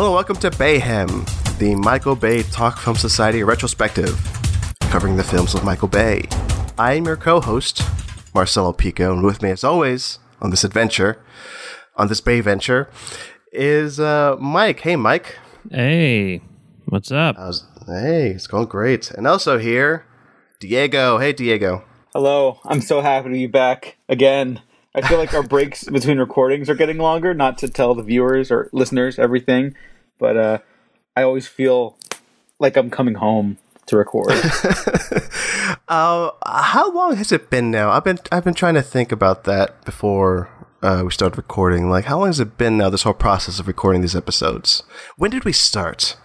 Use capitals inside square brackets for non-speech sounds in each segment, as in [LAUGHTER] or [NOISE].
Hello, welcome to Bayhem, the Michael Bay Talk Film Society retrospective, covering the films of Michael Bay. I am your co-host, Marcelo Pico, and with me, as always, on this adventure, on this Bay venture, is uh, Mike. Hey, Mike. Hey, what's up? How's, hey, it's going great. And also here, Diego. Hey, Diego. Hello, I'm so happy to be back again. I feel like our breaks between recordings are getting longer, not to tell the viewers or listeners everything, but uh, I always feel like I'm coming home to record. [LAUGHS] Uh, how long has it been now? I've been I've been trying to think about that before uh, we started recording. Like, how long has it been now? This whole process of recording these episodes. When did we start?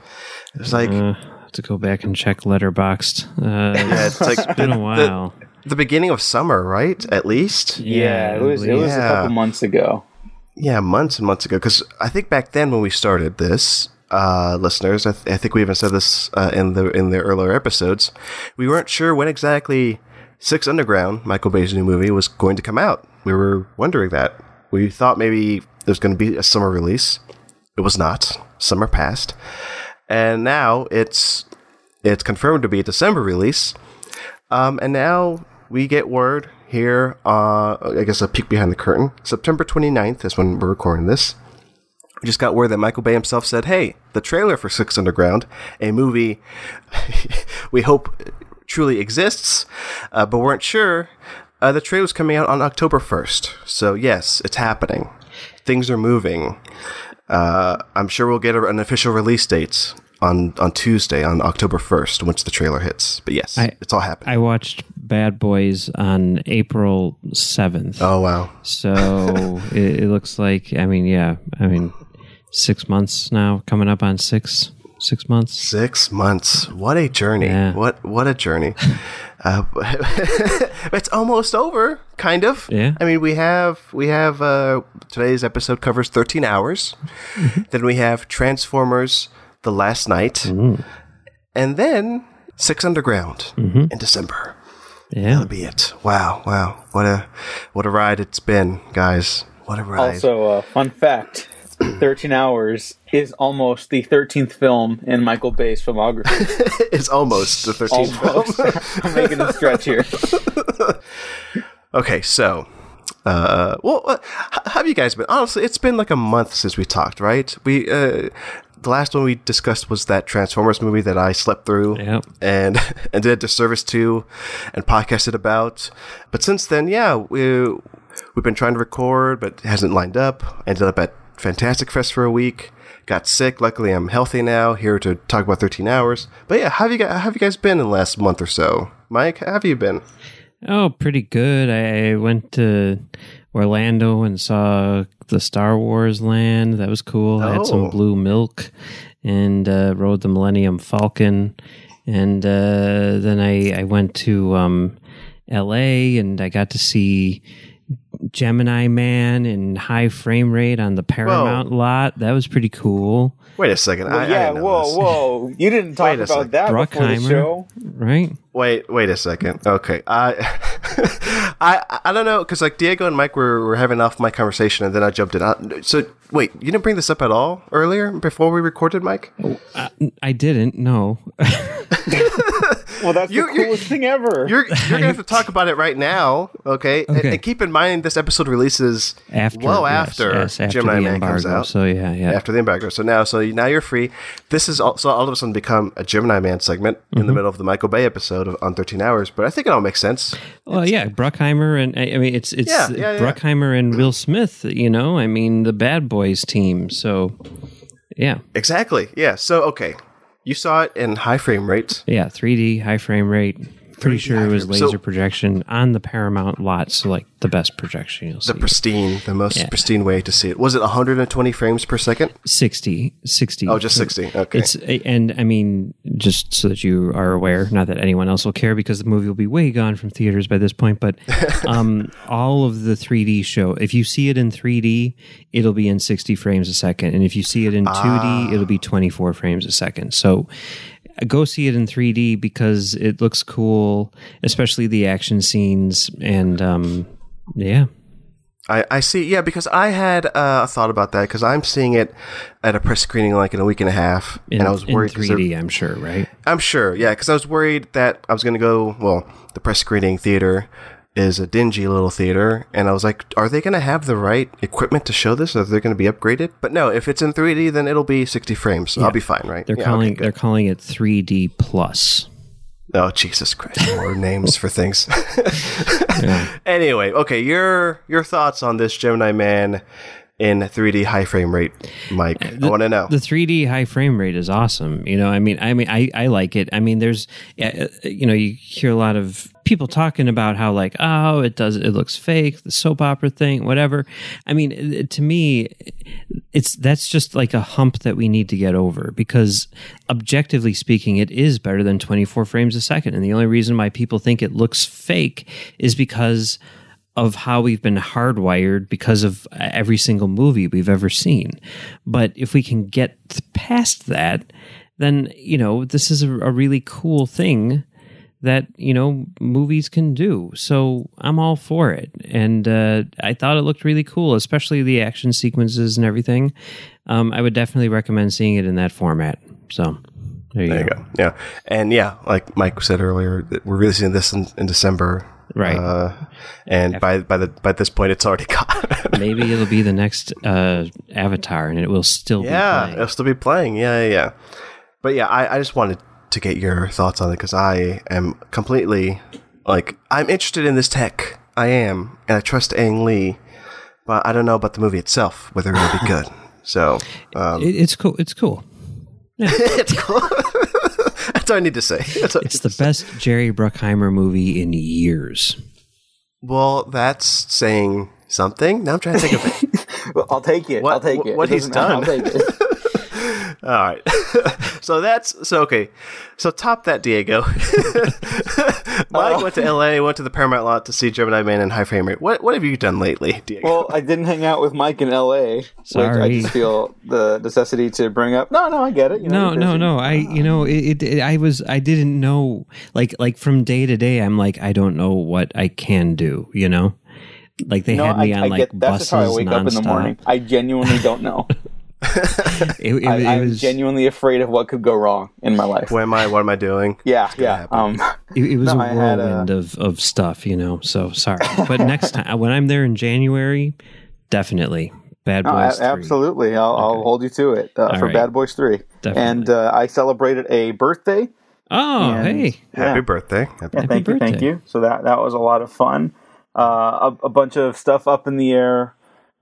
It was like Uh, to go back and check Letterboxd. Uh, [LAUGHS] yeah, it's like it's been a while. the beginning of summer, right? At least. yeah, it was it was Yeah. a couple months ago. Yeah, months and months ago. Because I think back then when we started this, uh, listeners, I, th- I think we even said this uh, in the in the earlier episodes. We weren't sure when exactly Six Underground, Michael Bay's new movie, was going to come out. We were wondering that. We thought maybe there was going to be a summer release. It was not. Summer passed, and now it's it's confirmed to be a December release. Um, and now we get word here, uh, I guess a peek behind the curtain. September 29th is when we're recording this. We just got word that Michael Bay himself said, hey, the trailer for Six Underground, a movie [LAUGHS] we hope truly exists, uh, but weren't sure, uh, the trailer's coming out on October 1st. So, yes, it's happening. Things are moving. Uh, I'm sure we'll get a, an official release date on, on Tuesday, on October 1st, once the trailer hits. But yes, I- it's all happening. I watched Bad Boys on April 7th. oh, wow. So [LAUGHS] it, it looks like, I mean, yeah, I mean, six months now, coming up on six, six months. Six months. What a journey. Yeah. What what a journey. [LAUGHS] uh, [LAUGHS] it's almost over, kind of. Yeah. I mean, we have we have uh, today's episode covers thirteen hours. then we have Transformers: The Last Knight, and then Six Underground in December. Yeah. That'll be it. Wow, wow, what a what a ride it's been, guys. What a ride. Also, uh, fun fact: [CLEARS THROAT] Thirteen Hours is almost the thirteenth film in Michael Bay's filmography. [LAUGHS] it's almost the thirteenth film. Almost. [LAUGHS] I'm making a stretch here. [LAUGHS] Okay, so, uh, well, uh, how have you guys been? Honestly, it's been like a month since we talked, right? We, uh, the last one we discussed was that Transformers movie that I slept through Yep. and [LAUGHS] and did a disservice to and podcasted about. But since then, yeah, we we've been trying to record, but it hasn't lined up. Ended up at Fantastic Fest for a week. Got sick. Luckily, I'm healthy now. Here to talk about 13 hours. But yeah, how have you guys, how have you guys been in the last month or so? Mike, how have you been? Oh, pretty good. I went to Orlando and saw the Star Wars land. That was cool. I had Oh. some blue milk and uh, rode the Millennium Falcon. And uh, then I, I went to um, LA and I got to see Gemini Man in high frame rate on the Paramount lot. That was pretty cool. Wait a second. I, I yeah, didn't know whoa, this. whoa! You didn't [LAUGHS] talk Wait a about sec. that before the show. Right? Wait, wait a second. Okay, I, [LAUGHS] I, I don't know because like Diego and Mike were, were having off my conversation, and then I jumped in. Uh, So wait, you didn't bring this up at all earlier before we recorded, Mike? Uh, I didn't. No. [LAUGHS] Well, that's You- the you- coolest thing ever. You're you're gonna have to talk about it right now, okay? And, Okay. and keep in mind this episode releases After, well after, yes, after Gemini Man embargo. comes out. So yeah, yeah. After the embargo, so now, so now you're free. This is also all of a sudden become a Gemini Man segment in Mm-hmm. the middle of the Michael Bay episode of, on 13 Hours, but I think it all makes sense. Well, yeah, Bruckheimer and I I mean it's it's Yeah, yeah, yeah. Bruckheimer and Will Smith. You know, I mean the Bad Boys team. So yeah, Exactly. Yeah. So okay, you saw it in high frame rate. yeah, 3D high frame rate. Pretty sure it was frame. So- laser projection on the Paramount lot. So like the best projection you'll see. the pristine, the most Yeah. pristine way to see it. Was it 120 frames per second? 60, 60. Oh, just 60. Okay. It's and I mean, just so that you are aware, not that anyone else will care because the movie will be way gone from theaters by this point. But [LAUGHS] um, all of the 3D show, if you see it in 3D, it'll be in 60 frames a second, and if you see it in 2D, it'll be 24 frames a second. So go see it in 3D because it looks cool, especially the action scenes and um, yeah. I, I see. Yeah, because I had uh, a thought about that because I'm seeing it at a press screening like in a week and a half, In, and I was worried. in 'cause they're- 3D, I'm sure, right? I'm sure, yeah, because I was worried that I was going to go. Well, the press screening theater is a dingy little theater, and I was like, are they going to have the right equipment to show this? Are they going to be upgraded? But no, if it's in 3D, then it'll be 60 frames, so I'll be fine, right? They're Yeah, calling okay, they're calling it 3D plus. Oh Jesus Christ! More [LAUGHS] names for things. [LAUGHS] Anyway, okay, your your thoughts on this Gemini Man in 3D high frame rate, Mike? Uh, I want to know. The 3D high frame rate is awesome. You know, I mean, I mean, I, I like it. I mean, there's, uh, uh, you know, you hear a lot of people talking about how like, oh, it does, it looks fake, the soap opera thing, whatever. I mean, uh, to me, it's that's just like a hump that we need to get over because objectively speaking, it is better than 24 frames a second. And the only reason why people think it looks fake is because of how we've been hardwired because of every single movie we've ever seen. But if we can get past that, then, you know, this is a, a really cool thing that, you know, movies can do. So I'm all for it. And uh, I thought it looked really cool, especially the action sequences and everything. Um, I would definitely recommend seeing it in that format. So there you, there you go. go. Yeah, and yeah, like Mike said earlier, we're releasing this in, in December, Right. Uh, and by by the by this point, it's already [LAUGHS] gone. Maybe it'll be the next uh, Avatar and it will still be yeah, it'll still be playing. Yeah, yeah, yeah. But yeah, I, I just wanted to get your thoughts on it because I am completely like I'm interested in this tech. I am, and I trust Ang Lee, but I don't know about the movie itself whether it'll be [LAUGHS] good. So um, It, it's cool. It's cool. Yeah. [LAUGHS] it's cool. That's all I need to say. [LAUGHS] That's all I It's the to say. best Jerry Bruckheimer movie in years. Well, that's saying something. Now I'm trying to think of it. [LAUGHS] Well, I'll take it. What- I'll take it. what It he's matter. done. I'll take it. [LAUGHS] All right. [LAUGHS] so that's so okay. So top that, Diego. [LAUGHS] Mike oh. went to LA, went to the Paramount lot to see Gemini Man in high frame rate. What what have you done lately, Diego? Well, I didn't hang out with Mike in L.A., which I just feel the necessity to bring up. No, no, I get it. You know, No, no, no. I, you know, it, it, I was, I didn't know, like, like from day to day, I'm like, I don't know what I can do. You know, like they No, had I, me on I like get. That's buses just how I wake up in the nonstop. morning. I genuinely don't know. [LAUGHS] [LAUGHS] It, it, I, it I'm was, genuinely afraid of what could go wrong in my life. what am I? What am I doing? yeah, yeah. Um, it, it was [LAUGHS] No, a I had, uh, whirlwind of of stuff. You know, so sorry. But next time when I'm there in January, definitely Bad no, Boys. a- 3. absolutely. I'll, I'll hold you to it uh, for right. Bad Boys Three. Definitely. And uh, I celebrated a birthday. Oh, And- hey. Happy birthday! Happy- Yeah, thank you, thank you. So that that was a lot of fun. Uh, a, a bunch of stuff up in the air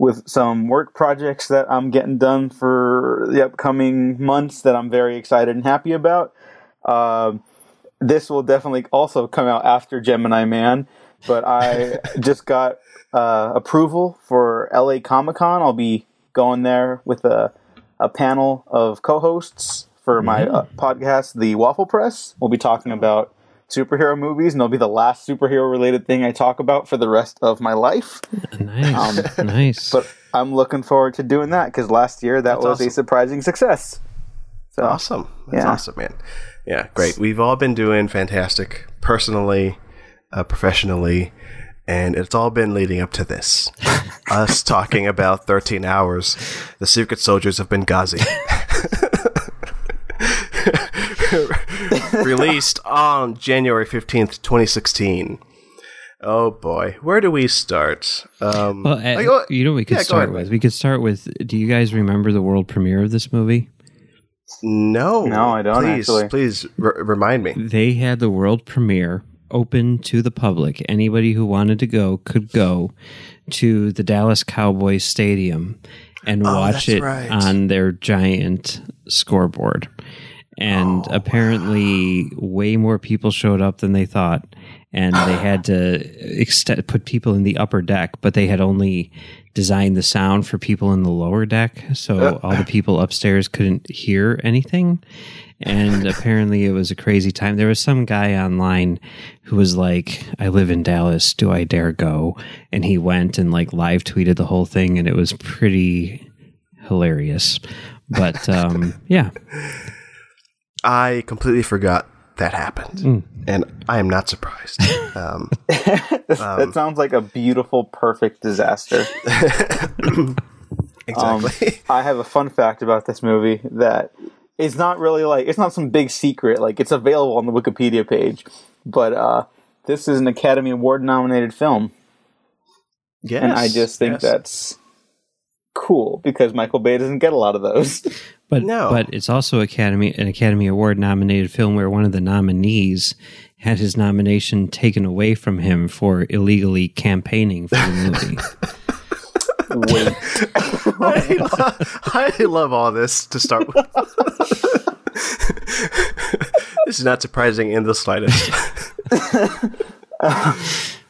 with some work projects that I'm getting done for the upcoming months that I'm very excited and happy about. Um this will definitely also come out after Gemini Man, but I [LAUGHS] just got uh, approval for LA Comic Con. I'll be going there with a a panel of co-hosts for my uh, podcast, The Waffle Press. We'll be talking about superhero movies, and it'll be the last superhero related thing I talk about for the rest of my life. [LAUGHS] Nice. nice. But I'm looking forward to doing that because last year that was awesome. a surprising success. So Awesome. That's Yeah. awesome, man. Yeah, great. We've all been doing fantastic personally, uh, professionally, and it's all been leading up to this. [LAUGHS] Us talking about 13 hours, the Secret Soldiers of Benghazi. [LAUGHS] [LAUGHS] Released on January 15th, 2016. Oh boy, where do we start? Um, well, uh, like, oh, you know, what we could yeah, start ahead. with. We could start with. Do you guys remember the world premiere of this movie? no, No, I don't Please, actually. please r- remind me. They had the world premiere open to the public. Anybody who wanted to go could go to the Dallas Cowboys Stadium and Oh, watch it right. on their giant scoreboard. And Oh, apparently, way more people showed up than they thought. And they had to ext- put people in the upper deck, but they had only designed the sound for people in the lower deck. So all the people upstairs couldn't hear anything and [LAUGHS] apparently it was a crazy time. There was some guy online who was like, "I live in Dallas. Do I dare go?" And he went and like live tweeted the whole thing, and it was pretty hilarious. But um, yeah, [LAUGHS] I completely forgot that happened, and I am not surprised. [LAUGHS] Um, [LAUGHS] that sounds like a beautiful, perfect disaster. [LAUGHS] exactly. Um, I have a fun fact about this movie that is not really like it's not some big secret. Like it's available on the Wikipedia page, but uh, this is an Academy Award nominated film, yes, and I just think yes. that's cool because Michael Bay doesn't get a lot of those. But No. but it's also Academy an Academy Award nominated film where one of the nominees had his nomination taken away from him for illegally campaigning for the movie. [LAUGHS] Wait, I, love, I love all this to start with. [LAUGHS] this is not surprising in the slightest. [LAUGHS]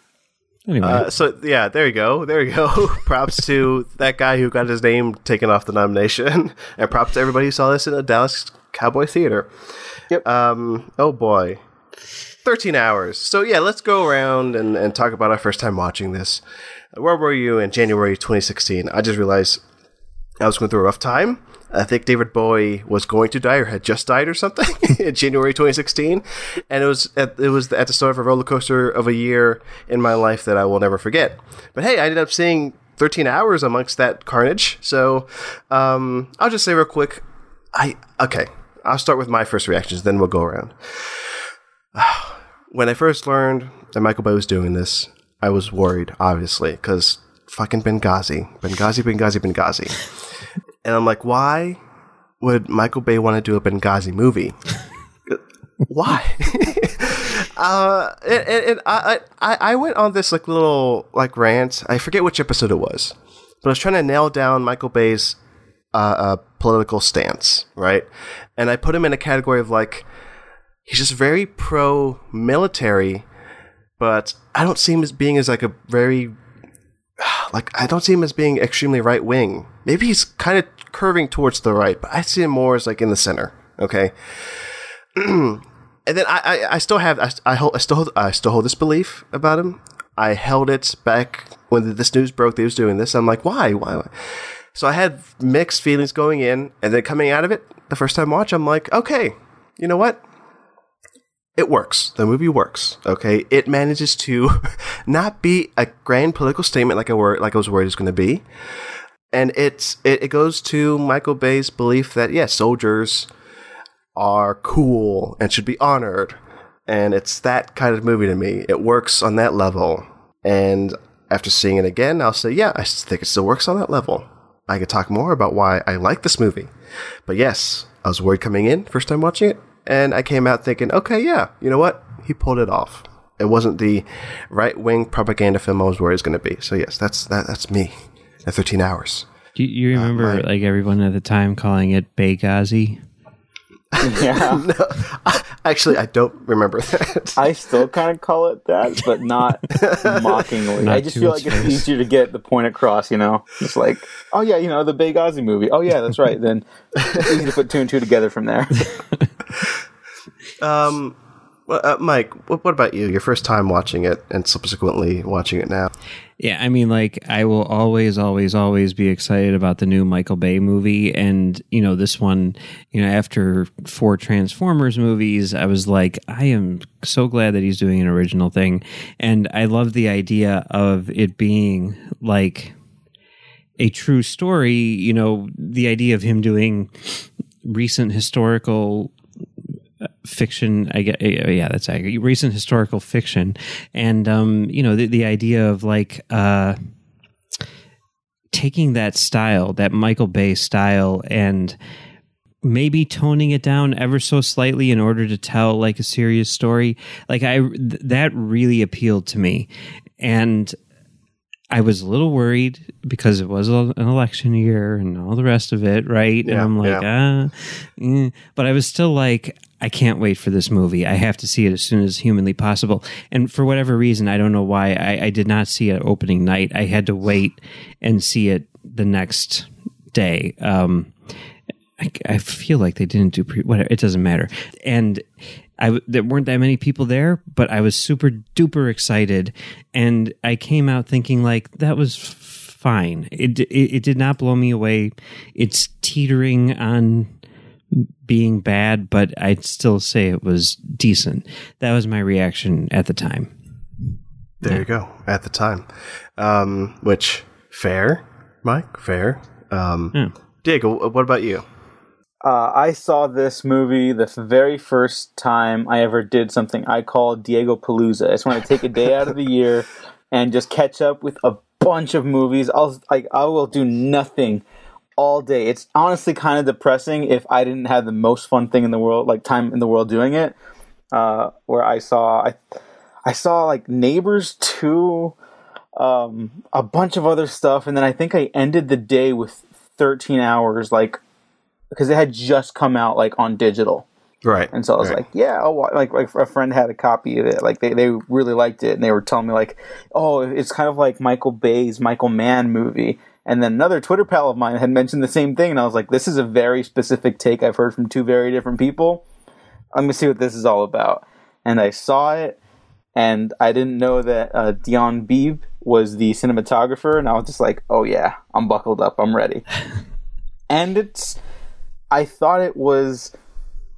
anyway, Uh, so yeah, there you go. There you go. [LAUGHS] props to that guy who got his name taken off the nomination, [LAUGHS] and props to everybody who saw this in a Dallas Cowboy theater. Yep. Um. Oh boy. 13 hours. So yeah, let's go around and, and talk about our first time watching this. Where were you in January 2016? I just realized I was going through a rough time. I think David Bowie was going to die or had just died or something [LAUGHS] in January 2016, and it was at, it was at the start of a roller coaster of a year in my life that I will never forget. But hey, I ended up seeing 13 hours amongst that carnage. So um, I'll just say real quick, I okay. I'll start with my first reactions, then we'll go around. [SIGHS] When I first learned that Michael Bay was doing this, I was worried, obviously, because fucking Benghazi, Benghazi, Benghazi, Benghazi. And I'm like, why would Michael Bay want to do a Benghazi movie? [LAUGHS] why? [LAUGHS] uh, and, and, I, I, I went on this like little like rant. I forget which episode it was, but I was trying to nail down Michael Bay's uh, uh, political stance, right? And I put him in a category of like he's just very pro military, but I don't see him as being as like a very [SIGHS] like I don't see him as being extremely right wing. Maybe he's kind of curving towards the right, but I see him more as like in the center. Okay. [CLEARS THROAT] and then I, I, I still have I, I hold I still hold, I still hold this belief about him. I held it back when this news broke that he was doing this. I'm like, why, why? So I had mixed feelings going in, and then coming out of it, the first time watch, I'm like, okay, you know what? It works. The movie works. Okay, it manages to [LAUGHS] not be a grand political statement like I were like I was worried it was going to be, and it's it, it goes to Michael Bay's belief that yes, soldiers are cool and should be honored, and it's that kind of movie to me. It works on that level, and after seeing it again, I'll say, yeah, I think it still works on that level. I could talk more about why I like this movie, but yes, I was worried coming in first time watching it, and I came out thinking, okay, yeah, you know what, he pulled it off. It wasn't the right wing propaganda film I was worried it was going to be. So yes, that's that, that's me. At 13 hours. do you, you remember my- like everyone at the time calling it Benghazi? [LAUGHS] yeah, [LAUGHS] Actually, I don't remember [LAUGHS] that. I still kind of call it that, but not mockingly. Not I just feel its like it's face. easier to get the point across. You know, it's like, oh yeah, you know, the Benghazi movie. Oh yeah, that's right. Then it's easy to put two and two together from there. Um, well, uh, Mike, what, what about you? Your first time watching it and subsequently watching it now? Yeah, I mean, like, I will always, always, always be excited about the new Michael Bay movie. And, you know, this one, you know, after four Transformers movies, I was like, I am so glad that he's doing an original thing. And I love the idea of it being like a true story, you know, the idea of him doing recent historical fiction i get yeah that's accurate. recent historical fiction and um you know the, the idea of like uh taking that style that michael bay style and maybe toning it down ever so slightly in order to tell like a serious story like i th- that really appealed to me and I was a little worried because it was an election year and all the rest of it, right? and I'm like, ah, eh. but I was still like, I can't wait for this movie. I have to see it as soon as humanly possible. And for whatever reason, I don't know why, I, I did not see it opening night. I had to wait and see it the next day. Um, I, I feel like they didn't do pre. Whatever, it doesn't matter. And I there weren't that many people there, but I was super duper excited, and I came out thinking like that was fine. It, it it did not blow me away. It's teetering on being bad, but I'd still say it was decent. That was my reaction at the time. There you go. At the time, um, which fair, Mike, fair. Um, Yeah. Diego, what about you? Uh, I saw this movie the very first time I ever did something I call Diego Palooza. I just want to take a day out of the year [LAUGHS] and just catch up with a bunch of movies. I'll like I will do nothing all day. It's honestly kind of depressing if I didn't have the most fun thing in the world, like time in the world doing it. Uh, where I saw I I saw like Neighbors two, um, a bunch of other stuff, and then I think I ended the day with 13 hours like because it had just come out like on digital Right. and so i was right. like yeah I'll wa-" like like a friend had a copy of it like they, they really liked it and they were telling me like oh it's kind of like michael bay's michael mann movie and then another twitter pal of mine had mentioned the same thing and i was like this is a very specific take i've heard from two very different people. Let me see what this is all about. And i saw it and i didn't know that uh, dion beebe was the cinematographer and i was just like oh yeah i'm buckled up i'm ready. [LAUGHS] And it's I thought it was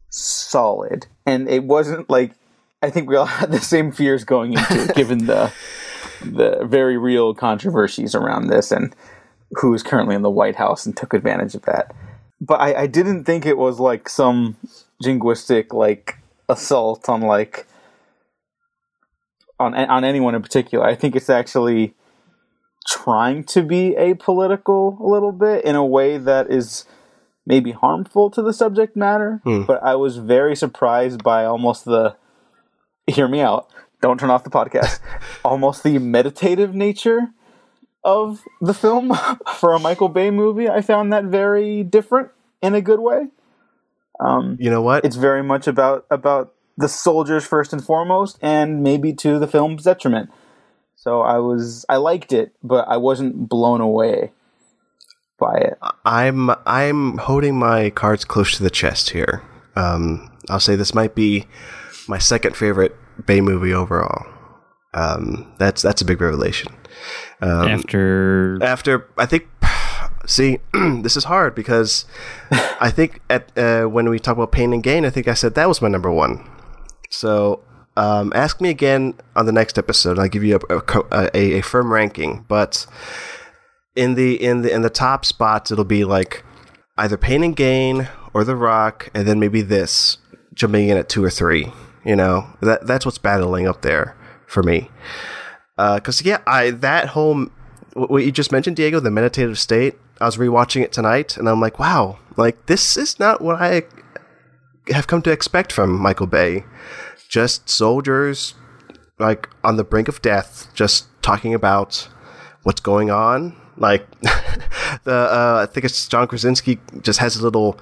solid, and it wasn't like I think we all [LAUGHS] had the same fears going into it, given the the very real controversies around this and who is currently in the White House and took advantage of that. But I, I didn't think it was like some jingoistic like assault on like on on anyone in particular. I think it's actually trying to be apolitical a little bit in a way that is maybe harmful to the subject matter. Hmm. But I was very surprised by almost the hear me out. Don't turn off the podcast. [LAUGHS] almost the meditative nature of the film [LAUGHS] for a Michael Bay movie. I found that very different in a good way. Um, you know what? it's very much about about the soldiers first and foremost, and maybe to the film's detriment. So I was I liked it, but I wasn't blown away by it. I'm I'm holding my cards close to the chest here. Um, I'll say this might be my second favorite Bay movie overall. Um, that's that's a big revelation. Um, After after I think, [SIGHS] see, [CLEARS THROAT] this is hard because I think at uh, when we talk about pain and gain, I think I said that was my number one. So um, ask me again on the next episode. I'll give you a, a, a, a firm ranking, but in the in the in the top spots, it'll be like either pain and gain or the rock, and then maybe this jumping in at two or three. You know that that's what's battling up there for me because yeah, I that whole wh- what you just mentioned, Diego, the meditative state. I was rewatching it tonight, and I'm like, wow, like this is not what I have come to expect from Michael Bay. Just soldiers, like on the brink of death, just talking about what's going on. Like [LAUGHS] the uh, I think it's John Krasinski just has a little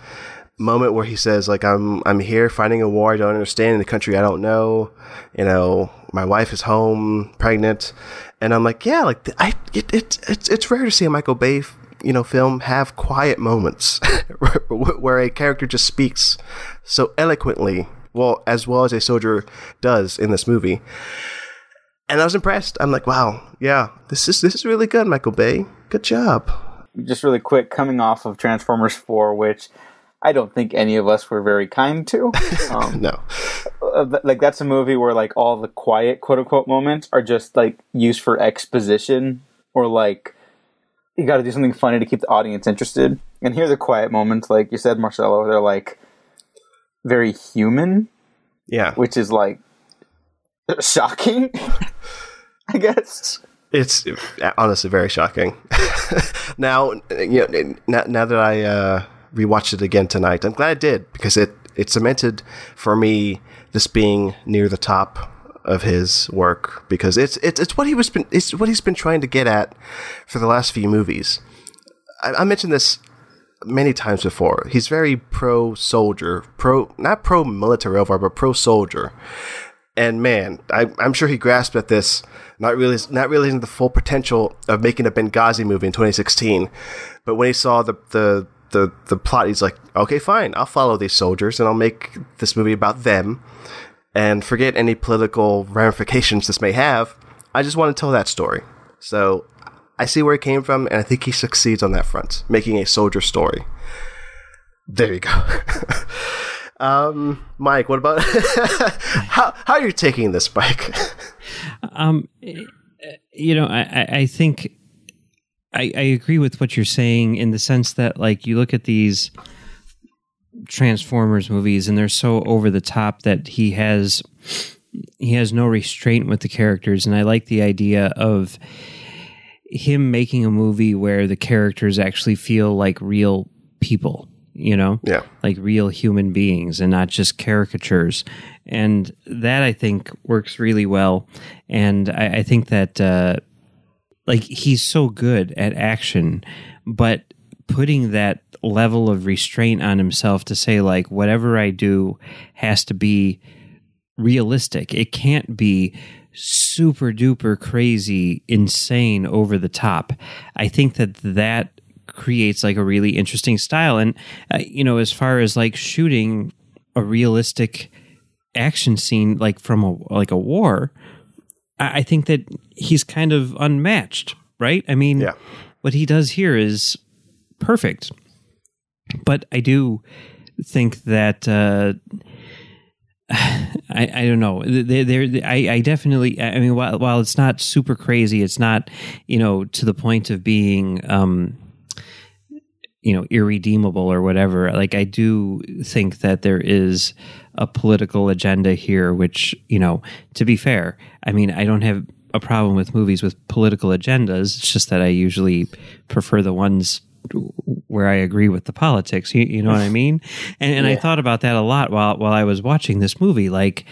moment where he says like I'm I'm here fighting a war I don't understand in a country I don't know. You know, my wife is home, pregnant, and I'm like, yeah, like I it, it it's it's rare to see a Michael Bay you know film have quiet moments [LAUGHS] where a character just speaks so eloquently, well as well as a soldier does in this movie. And I was impressed. I'm like, wow, yeah, this is this is really good, Michael Bay. Good job. Just really quick, coming off of Transformers Four, which I don't think any of us were very kind to. [LAUGHS] Um, No, uh, like that's a movie where like all the quiet quote unquote moments are just like used for exposition or like you got to do something funny to keep the audience interested. And here are the quiet moments, like you said, Marcelo. They're like very human, yeah, which is like shocking. [LAUGHS] I guess. it's honestly very shocking. [LAUGHS] now, you know, now, now that I uh, rewatched it again tonight, I'm glad I did because it it cemented for me this being near the top of his work because it's it's it's what he was been it's what he's been trying to get at for the last few movies. I, I mentioned this many times before. He's very pro soldier, pro not pro military overall, but pro soldier. And man, I, I'm sure he grasped at this, not really, not realizing the full potential of making a Benghazi movie in 2016. But when he saw the the the, the plot, he's like, okay, fine, I'll follow these soldiers and I'll make this movie about them, and forget any political ramifications this may have. I just want to tell that story. So I see where he came from, and I think he succeeds on that front, making a soldier story. There you go. [LAUGHS] um, Mike, what about [LAUGHS] how how are you taking this, Mike? Um, you know, I, I- I think I, I agree with what you're saying in the sense that, like, you look at these Transformers movies and they're so over the top that he has he has no restraint with the characters, and I like the idea of him making a movie where the characters actually feel like real people. You know, Yeah. like real human beings and not just caricatures. And that I think works really well. And I, I think that uh, like he's so good at action, but putting that level of restraint on himself to say like whatever I do has to be realistic. It can't be super duper crazy, insane, over the top. I think that that creates like a really interesting style. And, uh, you know, as far as like shooting a realistic action scene, like from a, like a war, I, I think that he's kind of unmatched, right? I mean, Yeah. what he does here is perfect. But I do think that uh, [SIGHS] I, I don't know. There, there, I, I definitely. I mean, while, while it's not super crazy, it's not you know to the point of being um, you know irredeemable or whatever. Like I do think that there is a political agenda here, which you know, to be fair, I mean, I don't have a problem with movies with political agendas. It's just that I usually prefer the ones where I agree with the politics. You, you know what I [LAUGHS] mean? And, and I thought about that a lot while while I was watching this movie. Like,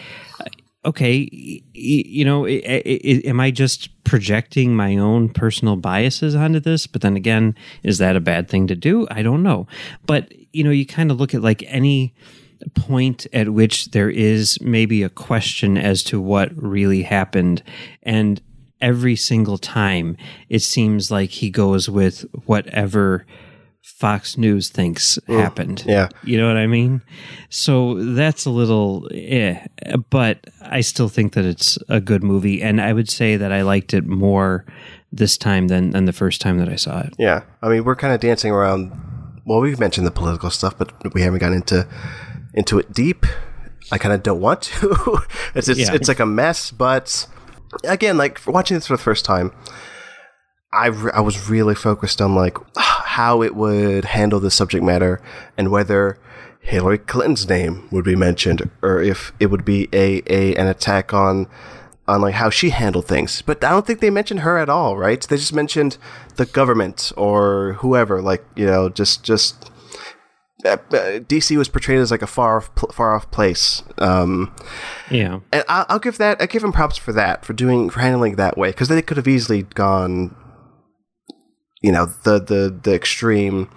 okay, you know, am I just projecting my own personal biases onto this? But then again, is that a bad thing to do? I don't know. But you know, you kind of look at like any point at which there is maybe a question as to what really happened and every single time it seems like he goes with whatever Fox News thinks happened. yeah. You know what I mean? So that's a little eh, but I still think that it's a good movie and I would say that I liked it more this time than than the first time that I saw it. Yeah, I mean, we're kind of dancing around. Well, we've mentioned the political stuff, but we haven't gotten into into it deep. I kind of don't want to. [LAUGHS] it's it's, Yeah. it's like a mess, but again, like watching this for the first time, I re- I was really focused on like [SIGHS] how it would handle the subject matter and whether Hillary Clinton's name would be mentioned or if it would be a, a an attack on on like how she handled things. But I don't think they mentioned her at all, right? They just mentioned the government or whoever, like you know, just just. Uh, DC was portrayed as like a far off, far off place, um, Yeah. and I'll, I'll give that I give him props for that for doing for handling that way because they could have easily gone, you know, the the the extreme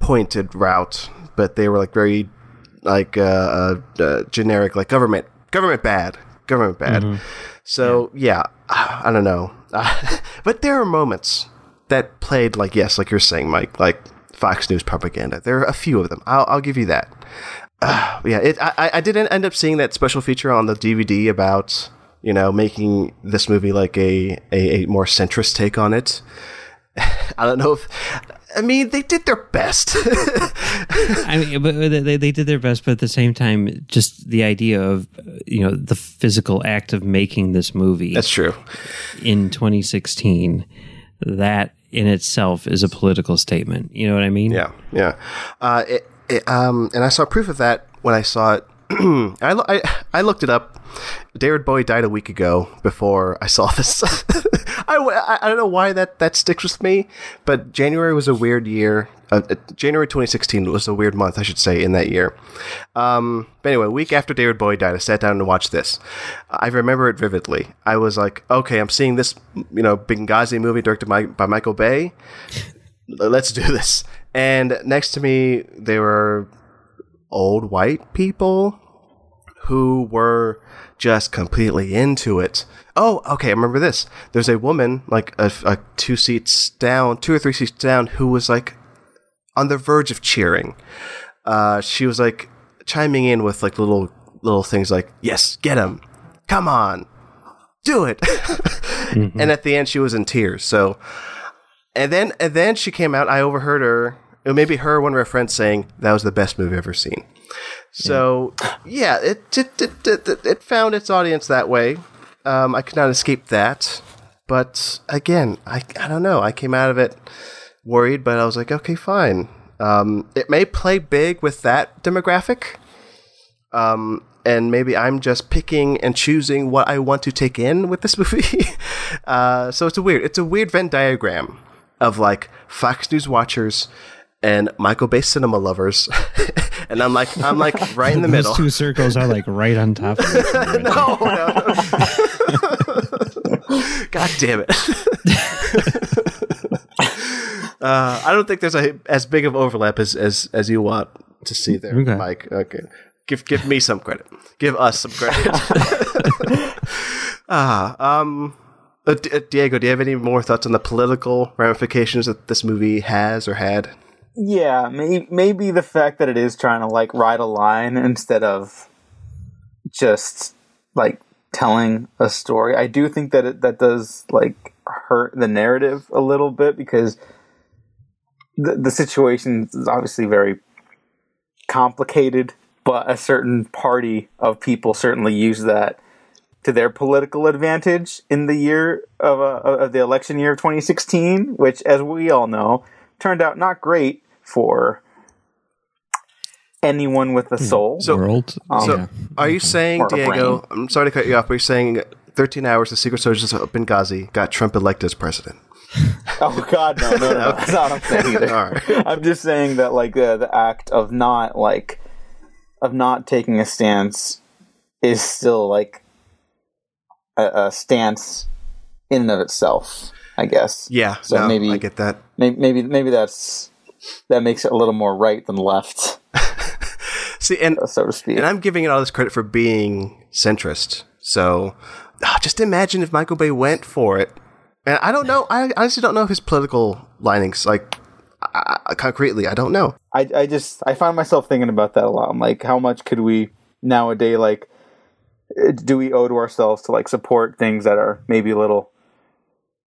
pointed route, but they were like very like uh, uh, uh, generic, like government government bad, government bad. So yeah. I don't know, [LAUGHS] but there are moments that played like yes, like you're saying, Mike, like Fox News propaganda. There are a few of them. I'll, I'll give you that. Uh, yeah, it, I, I didn't end up seeing that special feature on the DVD about you know making this movie like a, a, a more centrist take on it. [LAUGHS] I don't know if I mean they did their best. [LAUGHS] I mean, but they, they did their best, but at the same time, just the idea of you know the physical act of making this movie That's true. in 2016, that in itself is a political statement. You know what I mean? Yeah, yeah. Uh, it, it, um, and I saw proof of that when I saw it. [CLEARS THROAT] I, lo- I I looked it up. David Bowie died a week ago. Before I saw this, [LAUGHS] I I don't know why that that sticks with me. But January was a weird year. Uh, January 2016 was a weird month, I should say, in that year. Um, but anyway, a week after David Bowie died, I sat down and watched this. I remember it vividly. I was like, okay, I'm seeing this, you know, Benghazi movie directed by, by Michael Bay let's do this. And next to me, there were old white people who were just completely into it. Oh, okay, I remember this. There's a woman, like a, a two seats down, two or three seats down, who was like on the verge of cheering. Uh, she was like chiming in with like little little things like, "Yes, get him, come on, do it." [LAUGHS] And at the end, she was in tears. So and then and then she came out. I overheard her it may be her, one of her friends, saying that was the best movie I've ever seen. So yeah, it it, it it it found its audience that way. Um, I could not escape that, but again, I I don't know. I came out of it worried, but I was like, okay, fine. Um, it may play big with that demographic. Um, and maybe I'm just picking and choosing what I want to take in with this [LAUGHS] movie. uh, so it's a weird, it's a weird Venn diagram of like Fox News watchers and Michael Bay cinema lovers, [LAUGHS] and I'm like, I'm like [LAUGHS] right in the Those middle. two circles are like right on top of each other. [LAUGHS] no, no. God damn it. uh, I don't think there's a as big of overlap as as, as you want to see there, Okay. Mike. Okay. Give give me some credit. Give us some credit. ah, um uh, D- uh, Diego, do you have any more thoughts on the political ramifications that this movie has or had? Yeah, may- maybe the fact that it is trying to like ride a line instead of just like telling a story. I do think that it, that does like hurt the narrative a little bit because the the situation is obviously very complicated, but a certain party of people certainly use that to their political advantage in the year of, uh, of the election year of 2016, which, as we all know, turned out not great for anyone with a soul. So- World. So, yeah. are you saying, Diego? brain. I'm sorry to cut you off, but you're saying 13 hours the Secret Service of Benghazi got Trump elected as president. [LAUGHS] oh God, no, no, no, no. [LAUGHS] that's not what I'm saying either. All right. [LAUGHS] I'm just saying that like uh, the act of not like of not taking a stance is still like a, a stance in and of itself. I guess. Yeah, So no, maybe I get that. maybe maybe maybe that's that makes it a little more right than left, [LAUGHS] See, and so to speak. and I'm giving it all this credit for being centrist. So, ah, just imagine if Michael Bay went for it. And I don't know. I honestly don't know his political linings, like I, I, concretely. I don't know. I, I just I find myself thinking about that a lot. I'm like, how much could we nowadays like uh, do we owe to ourselves to like support things that are maybe a little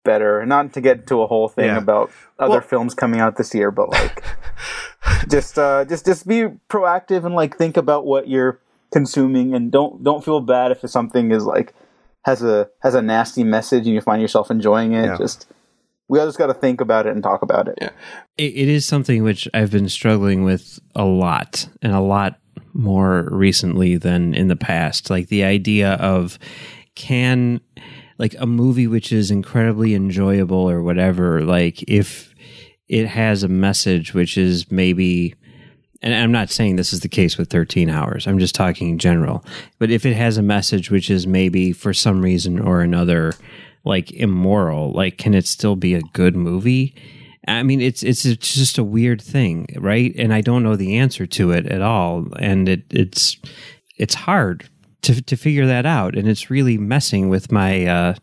better? Not to get to a whole thing Yeah. about other Well- films coming out this year, but like [LAUGHS] just uh just just be proactive and like think about what you're consuming and don't don't feel bad if something is like has a has a nasty message and you find yourself enjoying it. Yeah. Just we all just got to think about it and talk about it. it, it is something which I've been struggling with a lot and a lot more recently than in the past. Like the idea of can like a movie which is incredibly enjoyable or whatever, like if it has a message which is maybe and I'm not saying this is the case with 13 hours. I'm just talking in general. But if it has a message which is maybe for some reason or another like immoral, like can it still be a good movie? I mean, it's it's it's just a weird thing, right? And I don't know the answer to it at all, and it it's it's hard to to figure that out, and it's really messing with my uh,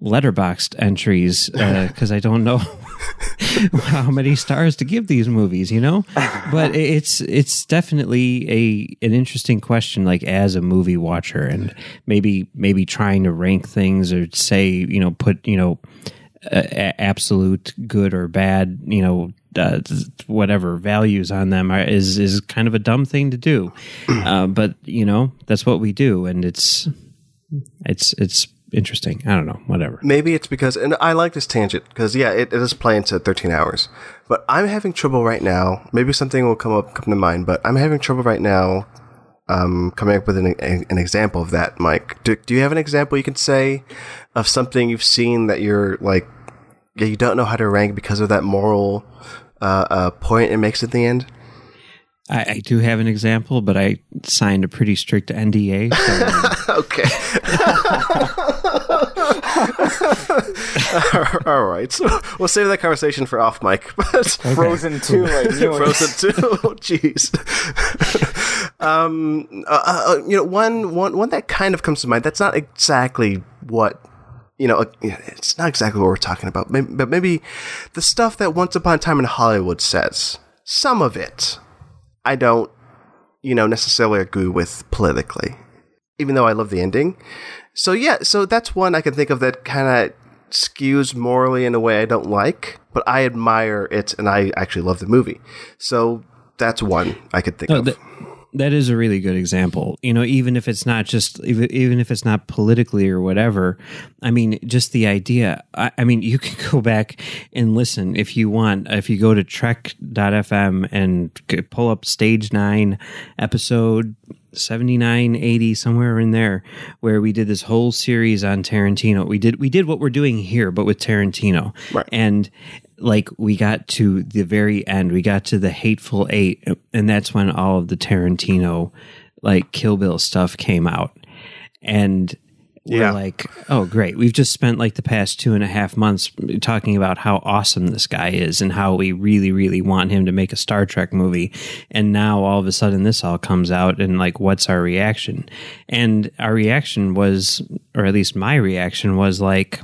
letterboxd entries [LAUGHS] because I don't know [LAUGHS] how many stars to give these movies, you know. But it's it's definitely a an interesting question, like as a movie watcher, and maybe maybe trying to rank things or say, you know, put you know uh, absolute good or bad, you know, uh, whatever values on them are, is is kind of a dumb thing to do. [CLEARS THROAT] Uh, but you know, that's what we do, and it's it's it's interesting. I don't know, whatever. Maybe it's because, and I like this tangent because yeah, it, it does play into 13 hours. But I'm having trouble right now. Maybe something will come up, come to mind. But I'm having trouble right now, um, coming up with an, an example of that. Mike, do, do you have an example you can say of something you've seen that you're like, yeah, you don't know how to rank because of that moral uh, uh, point it makes at the end? I, I do have an example, but I signed a pretty strict NDA. So [LAUGHS] Okay. [LAUGHS] All right. So we'll save that conversation for off mic. [LAUGHS] But Frozen two, I knew it. Frozen two. Jeez. um, uh, uh, you know, one, one, one that kind of comes to mind. That's not exactly what you know. uh, It's not exactly what we're talking about. But maybe the stuff that Once Upon a Time in Hollywood says. Some of it, I don't, you know, necessarily agree with politically, even though I love the ending. So yeah, so that's one I can think of that kind of skews morally in a way I don't like, but I admire it and I actually love the movie. So that's one I could think No, of. that, that is a really good example. You know, even if it's not just, even even if it's not politically or whatever, I mean, just the idea. I, I mean, you [LAUGHS] can go back and listen if you want. If you go to trek.fm and pull up stage nine, episode 79 80 somewhere in there where we did this whole series on Tarantino we did we did what we're doing here but with Tarantino Right. and like we got to the very end we got to the hateful eight and that's when all of the tarantino like kill bill stuff came out. And we're Yeah. like oh great. We've just spent like the past two and a half months talking about how awesome this guy is and how we really really want him to make a star trek movie. And now all of a sudden this all comes out and like what's our reaction? And our reaction was or at least my reaction was like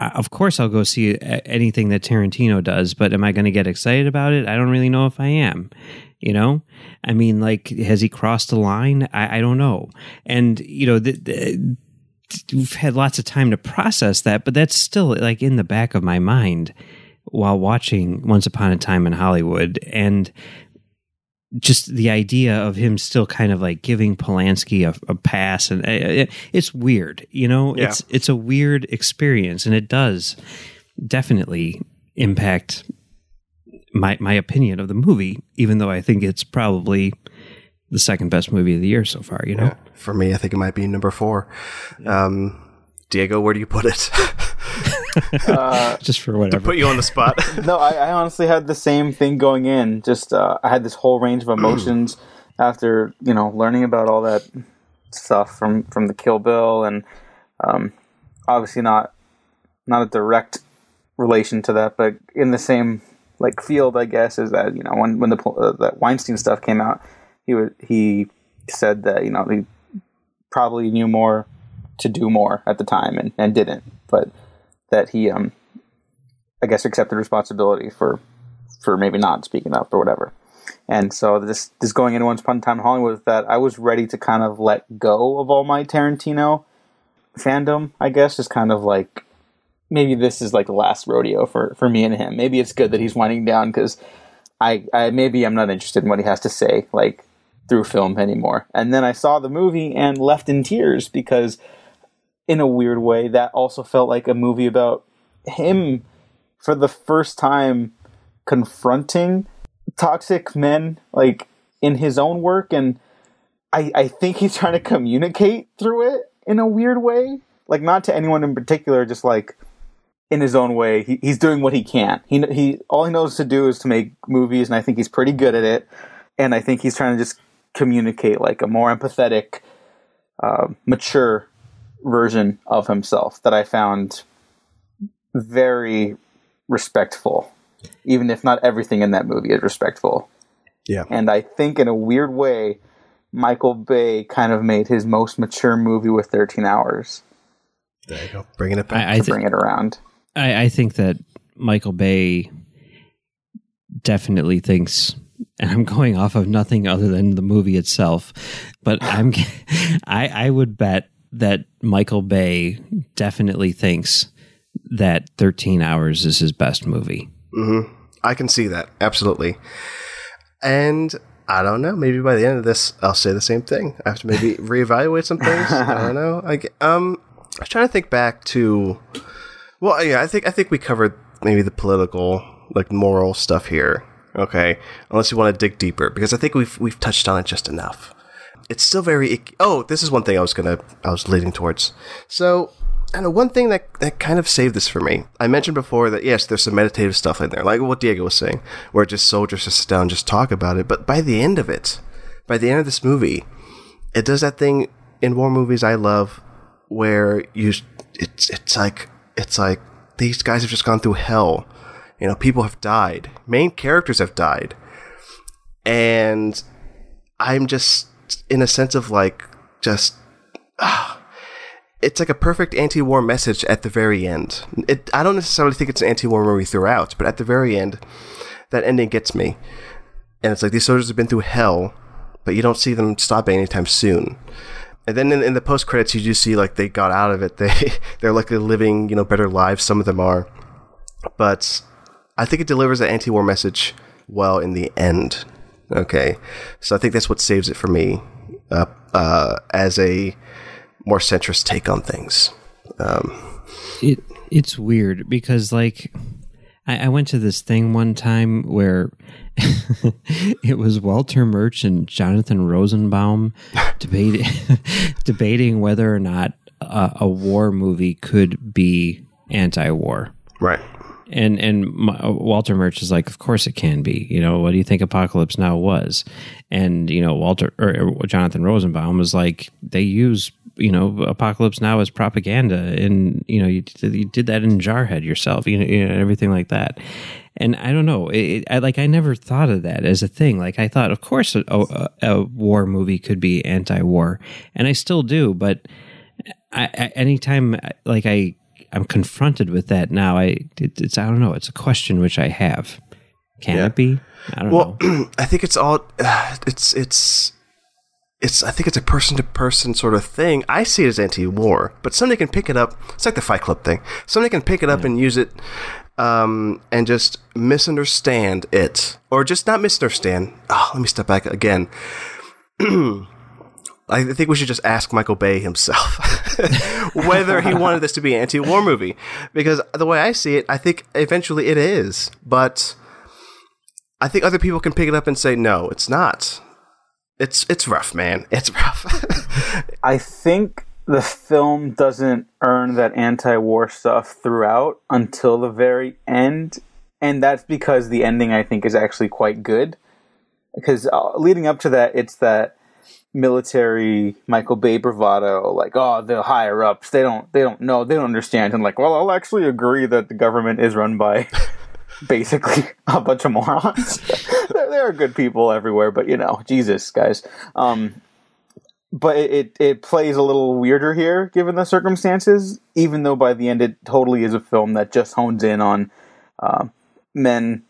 of course I'll go see anything that Tarantino does, but am I going to get excited about it? I don't really know if I am. You know, I mean, like, has he crossed the line? I, I don't know. And you know, the, the, we've had lots of time to process that, but that's still like in the back of my mind while watching Once Upon a Time in Hollywood, and just the idea of him still kind of like giving Polanski a, a pass, and it, it's weird, you know. Yeah. It's it's a weird experience, and it does definitely impact my my opinion of the movie, even though I think it's probably the second best movie of the year so far. You know, Yeah. For me, I think it might be number four. Um, Diego, where do you put it? [LAUGHS] [LAUGHS] just for whatever. To put you on the spot. [LAUGHS] no, I, I honestly had the same thing going in. Just uh, I had this whole range of emotions after you know learning about all that stuff from from the Kill Bill, and um, obviously not not a direct relation to that, but in the same like field, I guess, is that you know when when the uh, that Weinstein stuff came out, he was he said that you know he probably knew more to do more at the time and, and didn't, but that he um I guess accepted responsibility for for maybe not speaking up or whatever. And so this this going into Once Upon a Time in Hollywood that I was ready to kind of let go of all my Tarantino fandom, I guess, just kind of like maybe this is like the last rodeo for for me and him. Maybe it's good that he's winding down because I, I maybe I'm not interested in what he has to say like through film anymore. And then I saw the movie and left in tears because in a weird way that also felt like a movie about him for the first time confronting toxic men like in his own work. And I, I think he's trying to communicate through it in a weird way. Like not to anyone in particular just like in his own way. He, he's doing what he can. He, he all he knows to do is to make movies and i think he's pretty good at it. And i think he's trying to just communicate like a more empathetic uh, mature version of himself that i found very respectful even if not everything in that movie is respectful yeah. and I think in a weird way, Michael Bay kind of made his most mature movie with 13 hours There you go. Bringing it back. I, I, to thi- bring it around. I, I think that Michael Bay definitely thinks, and I'm going off of nothing other than the movie itself, but I'm, [LAUGHS] I, I would bet that Michael Bay definitely thinks that 13 Hours is his best movie. Mm-hmm. I can see that absolutely, and I don't know. Maybe by the end of this, I'll say the same thing. I have to maybe [LAUGHS] reevaluate some things. I don't know. I um, I was trying to think back to. Well, yeah, I think I think we covered maybe the political, like moral stuff here. Okay, unless you want to dig deeper, because I think we've we've touched on it just enough. It's still very. Oh, this is one thing I was gonna I was leading towards. So know one thing that that kind of saved this for me. I mentioned before that yes, there's some meditative stuff in there, like what Diego was saying, where just soldiers just sit down and just talk about it. But by the end of it, by the end of this movie, it does that thing in war movies I love, where you it's it's like it's like these guys have just gone through hell. You know, people have died. Main characters have died. And I'm just in a sense of like just it's like a perfect anti-war message at the very end. It, I don't necessarily think it's an anti-war movie throughout, but at the very end, that ending gets me. And it's like these soldiers have been through hell, but you don't see them stopping anytime soon. and then in, in the post credits, you do see like they got out of it. [LAUGHS] They they're like living you know better lives. Some of them are, but I think it delivers an anti-war message well in the end. Okay, so I think that's what saves it for me uh, uh, as a more centrist take on things. Um, it it's weird because like I, I went to this thing one time where [LAUGHS] it was Walter Murch and Jonathan Rosenbaum [LAUGHS] debating [LAUGHS] debating whether or not a, a war movie could be anti-war. right. And and Walter Murch is like, of course it can be. You know, what do you think Apocalypse Now was? And you know, Walter or, or Jonathan Rosenbaum was like, they use you know Apocalypse Now as propaganda, and you know, you, you did that in Jarhead yourself, you know, you know, everything like that. And I don't know, it, I like I never thought of that as a thing. Like I thought, of course, a, a, a war movie could be anti-war, and I still do, but. I, I, anytime like I I'm confronted with that now. I it, it's I don't know. It's a question which I have. Can Yeah. it be? I don't Well, know. [CLEARS THROAT] I think it's all uh, [SIGHS] it's it's it's I think it's a person to person sort of thing. I see it as anti-war, but somebody can pick it up. It's like the Fight Club thing. Somebody can pick it up and use it um, and just misunderstand it, or just not misunderstand. Oh, let me step back again. [CLEARS THROAT] I think we should just ask Michael Bay himself [LAUGHS] whether he wanted this to be an anti-war movie, because the way I see it, I think eventually it is, but. I think other people can pick it up and say, no, it's not. It's it's rough, man. It's rough. [LAUGHS] I think the film doesn't earn that anti-war stuff throughout until the very end, and that's because the ending I think is actually quite good. Because uh, leading up to that, it's that military Michael Bay bravado, like oh the higher ups they don't they don't know they don't understand, and like well I'll actually agree that the government is run by [LAUGHS] basically a bunch of morons. [LAUGHS] there, there are good people everywhere, but you know Jesus guys. Um, but it, it, it plays a little weirder here given the circumstances even though by the end it totally is a film that just hones in on uh, men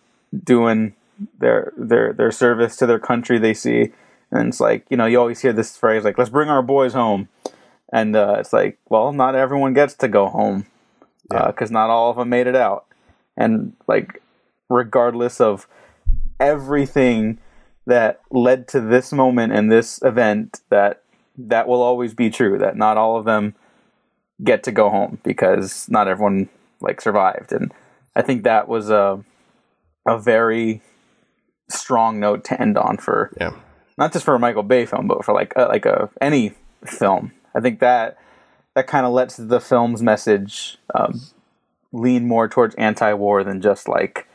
doing their their their service to their country they see and it's like you know you always hear this phrase like let's bring our boys home. And uh, it's like well not everyone gets to go home because not all of them made it out. And like regardless of everything that led to this moment and this event that that will always be true that not all of them get to go home because not everyone like survived. And i think that was a a very strong note to end on for yeah. Not just for a michael bay film but for like a, like a any film i think that that kind of lets the film's message um, lean more towards anti-war than just like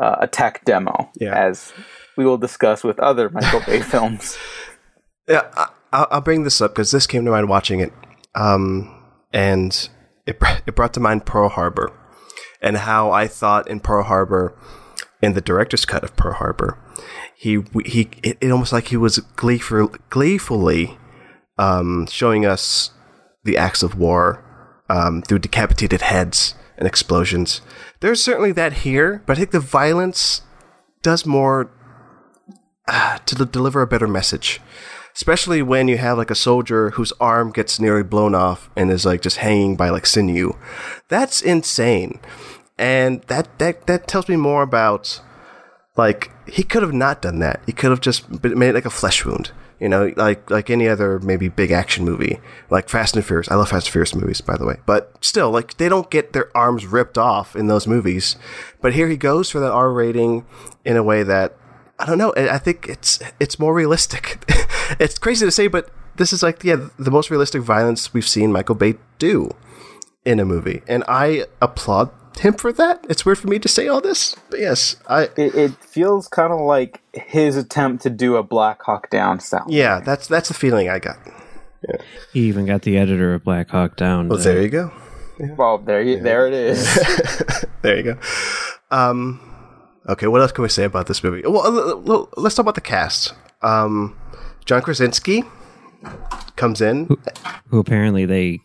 uh, a tech demo Yeah. as we will discuss with other michael bay [LAUGHS] films Yeah, I, I'll, I'll bring this up because this came to mind watching it, um, and it br- it brought to mind Pearl Harbor, and how I thought in Pearl Harbor, in the director's cut of Pearl Harbor, he he it, it almost like he was gleeful, gleefully um, showing us the acts of war um, through decapitated heads and explosions. There's certainly that here, but I think the violence does more uh, to deliver a better message. Especially when you have like a soldier whose arm gets nearly blown off and is like just hanging by like sinew. That's insane. And that, that, that tells me more about like he could have not done that. He could have just made it like a flesh wound. You know, like like any other maybe big action movie, like Fast and Furious. I love Fast and Furious movies, by the way. But still, like they don't get their arms ripped off in those movies. But here he goes for that R rating in a way that I don't know. I I think it's it's more realistic. [LAUGHS] it's crazy to say, but this is like yeah the most realistic violence we've seen Michael Bay do in a movie, and I applaud him for that. It's weird for me to say all this, but yes, I it, it feels kind of like his attempt to do a black hawk down style yeah that's that's the feeling I got. Yeah. He even got the editor of Black Hawk Down. Well, to- there you go. well there you, there it is [LAUGHS] There you go. Um, okay, what else can we say about this movie? Well, let's talk about the cast. Um, John Krasinski comes in. who apparently they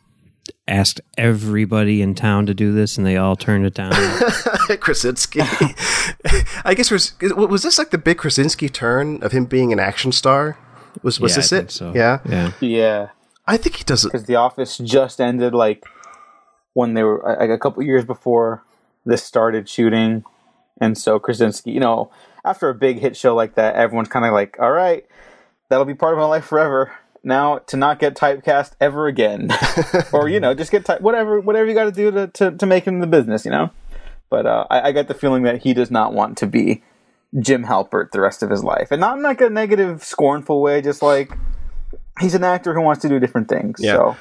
asked everybody in town to do this, and they all turned it down. [LAUGHS] Krasinski. [LAUGHS] I guess was was this like the big Krasinski turn of him being an action star? Was was Yeah, this I it? so. Yeah. yeah. yeah I think he does it. because The Office just ended like when they were like a couple years before this started shooting, and so Krasinski, you know, after a big hit show like that, everyone's kind of like, "All right, that'll be part of my life forever." Now to not get typecast ever again, [LAUGHS] or you know, just get type whatever whatever you got to do to to to make him the business, you know. But uh, I, I get the feeling that he does not want to be Jim Halpert the rest of his life, and not in like a negative, scornful way. Just like he's an actor who wants to do different things. Yeah. So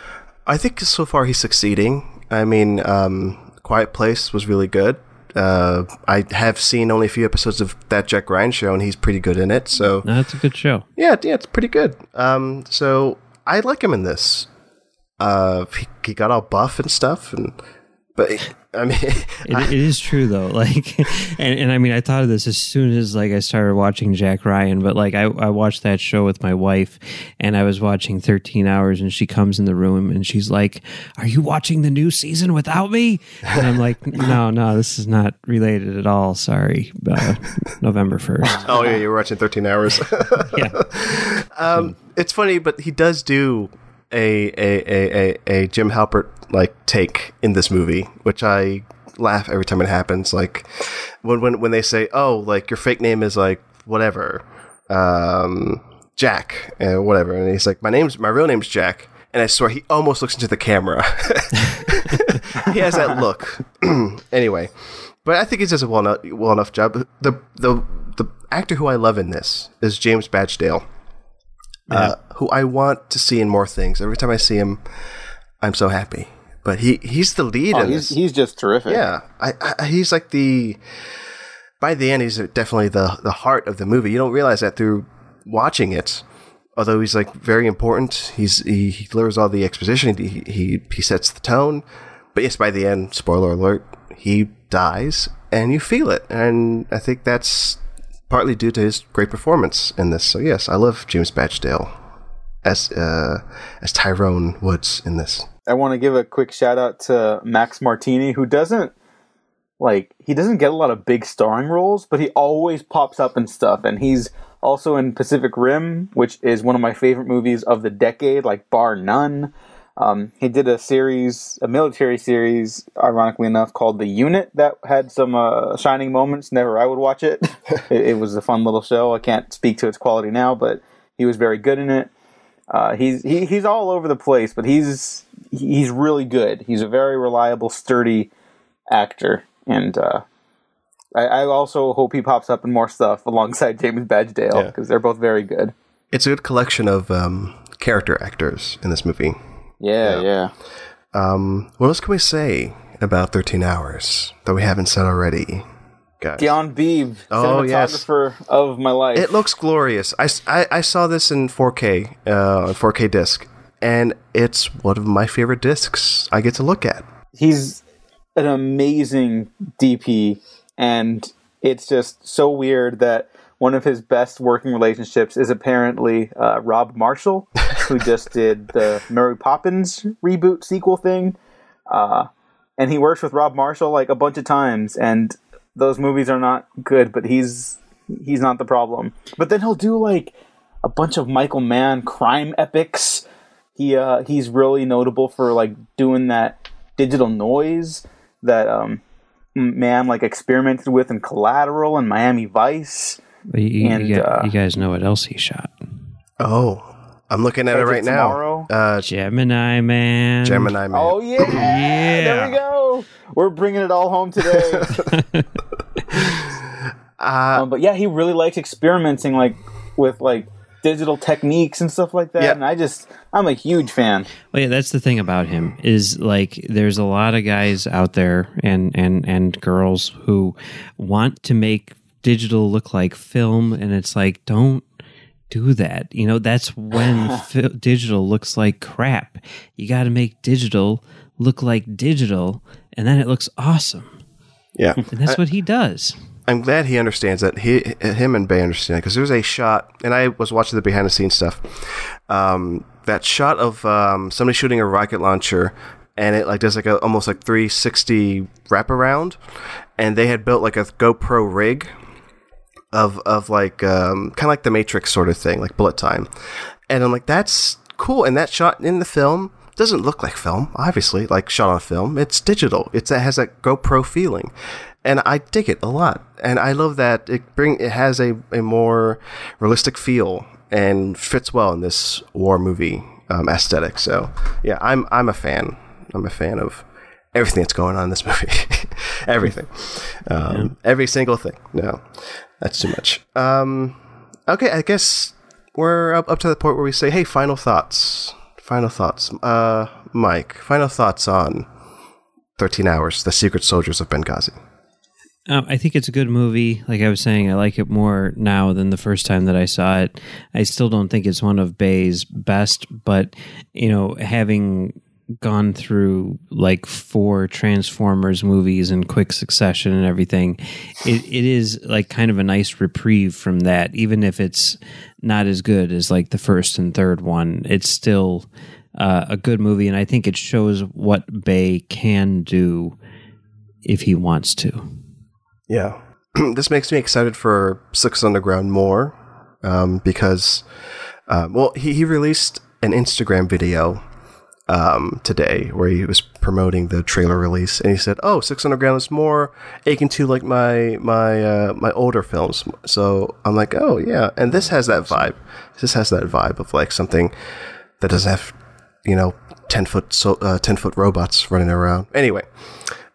I think so far he's succeeding. I mean, um, Quiet Place was really good. Uh, I have seen only a few episodes of that Jack Ryan show, and he's pretty good in it. So No, that's a good show. yeah, yeah, it's pretty good. Um, so I like him in this. Uh, he, he got all buff and stuff, and but [LAUGHS] I mean, [LAUGHS] It, it is true though. [LAUGHS] Like, and, and I mean, I thought of this as soon as like I started watching Jack Ryan. But like, I, I watched that show with my wife, and I was watching 13 Hours, and she comes in the room and she's like, "Are you watching the new season without me?" And I'm like, "No, no, this is not related at all. Sorry, uh, November 1st. oh yeah, you were watching Thirteen Hours. Yeah, um, it's funny, but he does do a a, a, a, a Jim Halpert like take in this movie, which I laugh every time it happens. Like when when when they say, "Oh, like your fake name is like whatever, um, Jack, uh, whatever," and he's like, "My name's my real name's Jack." And I swear he almost looks into the camera. [LAUGHS] he has that look. [CLEARS THROAT] anyway, but I think he does a well enough, well enough job. The the the actor who I love in this is James Badge Dale, uh, who I want to see in more things. Every time I see him, I'm so happy. But he he's the lead oh, he's he's just terrific. Yeah, I, I, he's like the. By the end, he's definitely the the heart of the movie. You don't realize that through watching it. Although he's like very important, he's he, he delivers all the exposition. He, he he sets the tone. But yes, by the end, spoiler alert, he dies, and you feel it. And I think that's partly due to his great performance in this. So yes, I love James Badge Dale as uh, as Tyrone Woods in this. I want to give a quick shout out to Max Martini, who doesn't like he doesn't get a lot of big starring roles, but he always pops up and stuff. And he's also in Pacific Rim, which is one of my favorite movies of the decade, like bar none. Um, he did a series, a military series, ironically enough, called The Unit that had some uh, shining moments. Never I would watch it. [LAUGHS] it. It was a fun little show. I can't speak to its quality now, but he was very good in it. Uh, he's he, he's all over the place, but he's he's really good. He's a very reliable, sturdy actor, and uh, I, I also hope he pops up in more stuff [LAUGHS] alongside James Badge Dale Yeah. because they're both very good. It's a good collection of um, character actors in this movie. Yeah, yeah. Um, what else can we say about 13 Hours that we haven't said already? Guys. Dion Beebe, Oh, yes. cinematographer of my life. It looks glorious. I I saw this in 4K, uh, on 4K disc, and it's one of my favorite discs I get to look at. he's an amazing DP, and it's just so weird that one of his best working relationships is apparently uh, Rob Marshall, [LAUGHS] who just did the Mary Poppins reboot sequel thing. Uh, and he works with Rob Marshall like a bunch of times, and those movies are not good, but he's he's not the problem. But then he'll do like a bunch of Michael Mann crime epics. He uh, he's really notable for like doing that digital noise that um, Mann like experimented with in Collateral and Miami Vice. But you, you, And, gu- uh, you guys know what else he shot? Oh, I'm looking at it Edge of right now. Tomorrow? Uh, Gemini Man. Gemini Man. Oh yeah, yeah. there we go. We're bringing it all home today. [LAUGHS] um, but yeah, he really likes experimenting like with like digital techniques and stuff like that. Yeah. And I just, I'm a huge fan. Well, yeah, that's the thing about him is like there's a lot of guys out there and and and girls who want to make digital look like film, and it's like don't do that. You know, that's when [LAUGHS] fi- digital looks like crap. You got to make digital look like digital, and then it looks awesome. Yeah. And that's what he does. I'm glad he understands that. He, him and Bay understand because there was a shot, and I was watching the behind the scenes stuff. Um, that shot of um, somebody shooting a rocket launcher, and it like does like a almost like 360 wraparound, and they had built like a GoPro rig of of like um, kind of like the Matrix sort of thing, like bullet time, and I'm like that's cool. And that shot in the film doesn't look like film, obviously, like shot on film. It's digital. It's, it has that GoPro feeling. And I dig it a lot. And I love that it bring it has a, a more realistic feel and fits well in this war movie um, aesthetic. So yeah, I'm I'm a fan. I'm a fan of everything that's going on in this [LAUGHS] movie. everything, um, yeah. every single thing. No, that's too much. Um, okay, I guess we're up, up to the point where we say, "Hey, final thoughts." Final thoughts, uh, Mike. Final thoughts on Thirteen Hours: The Secret Soldiers of Benghazi. Um, I think it's a good movie. Like I was saying, I like it more now than the first time that I saw it. I still don't think it's one of Bay's best, but you know, having gone through like four Transformers movies in quick succession and everything, it, it is like kind of a nice reprieve from that. Even if it's not as good as like the first and third one, it's still uh, a good movie, and I think it shows what Bay can do if he wants to. Yeah. [CLEARS THROAT] this makes me excited for Six Underground more um, because, uh, well, he, he released an Instagram video um, today where he was promoting the trailer release, and he said, "Oh, Six Underground is more akin to like my my uh, my older films." So I'm like, "Oh yeah," and this has that vibe. This has that vibe of like something that doesn't have, you know, ten foot so uh, ten foot robots running around. Anyway,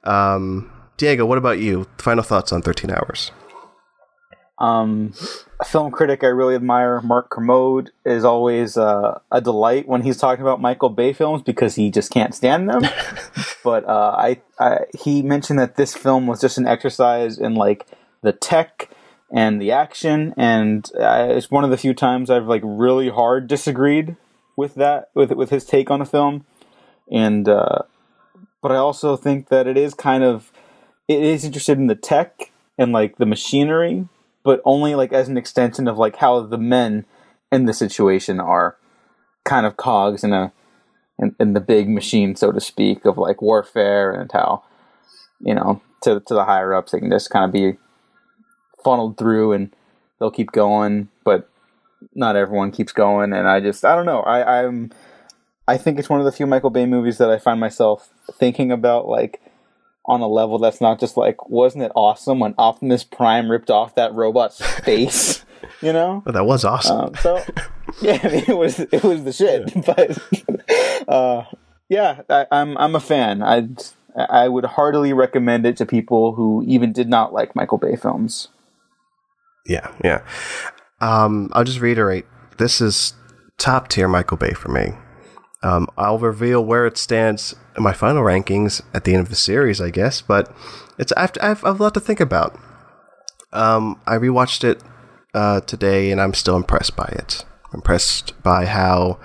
um, Diego, what about you? Final thoughts on 13 Hours? Um, a film critic I really admire, Mark Kermode, is always uh, a delight when he's talking about Michael Bay films because he just can't stand them. [LAUGHS] but uh, I, I, he mentioned that this film was just an exercise in like the tech and the action, and uh, it's one of the few times I've like really hard disagreed with that with with his take on the film, and uh, but I also think that it is kind of it is interested in the tech and like the machinery, but only like as an extension of like how the men in the situation are kind of cogs in a in, in the big machine, so to speak, of like warfare and how you know to to the higher ups they can just kind of be funneled through and they'll keep going, but not everyone keeps going. And I just I don't know. I I'm I think it's one of the few Michael Bay movies that I find myself thinking about like on a level that's not just like, wasn't it awesome when Optimus Prime ripped off that robot's [LAUGHS] face? You know, well, that was awesome. Um, so, [LAUGHS] yeah, I mean, it was it was the shit. But uh, yeah, I, I'm I'm a fan. I I would heartily recommend it to people who even did not like Michael Bay films. Yeah, yeah. Um, I'll just reiterate: this is top tier Michael Bay for me. Um, I'll reveal where it stands in my final rankings at the end of the series, I guess. But it's I have, I have, I have a lot to think about. Um, I rewatched it uh, today, and I'm still impressed by it. impressed by how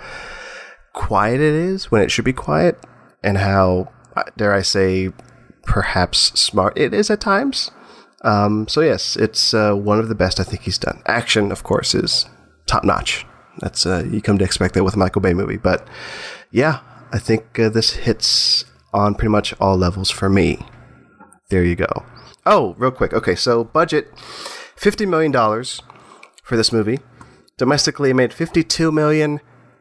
quiet it is when it should be quiet, and how uh, dare I say, perhaps smart it is at times. Um, so yes, it's uh, one of the best I think he's done. Action, of course, is top notch. That's uh, you come to expect that with a Michael Bay movie, but yeah, I think uh, this hits on pretty much all levels for me. There you go. Oh, real quick. Okay, so budget $50 million for this movie. Domestically, it made 52 million.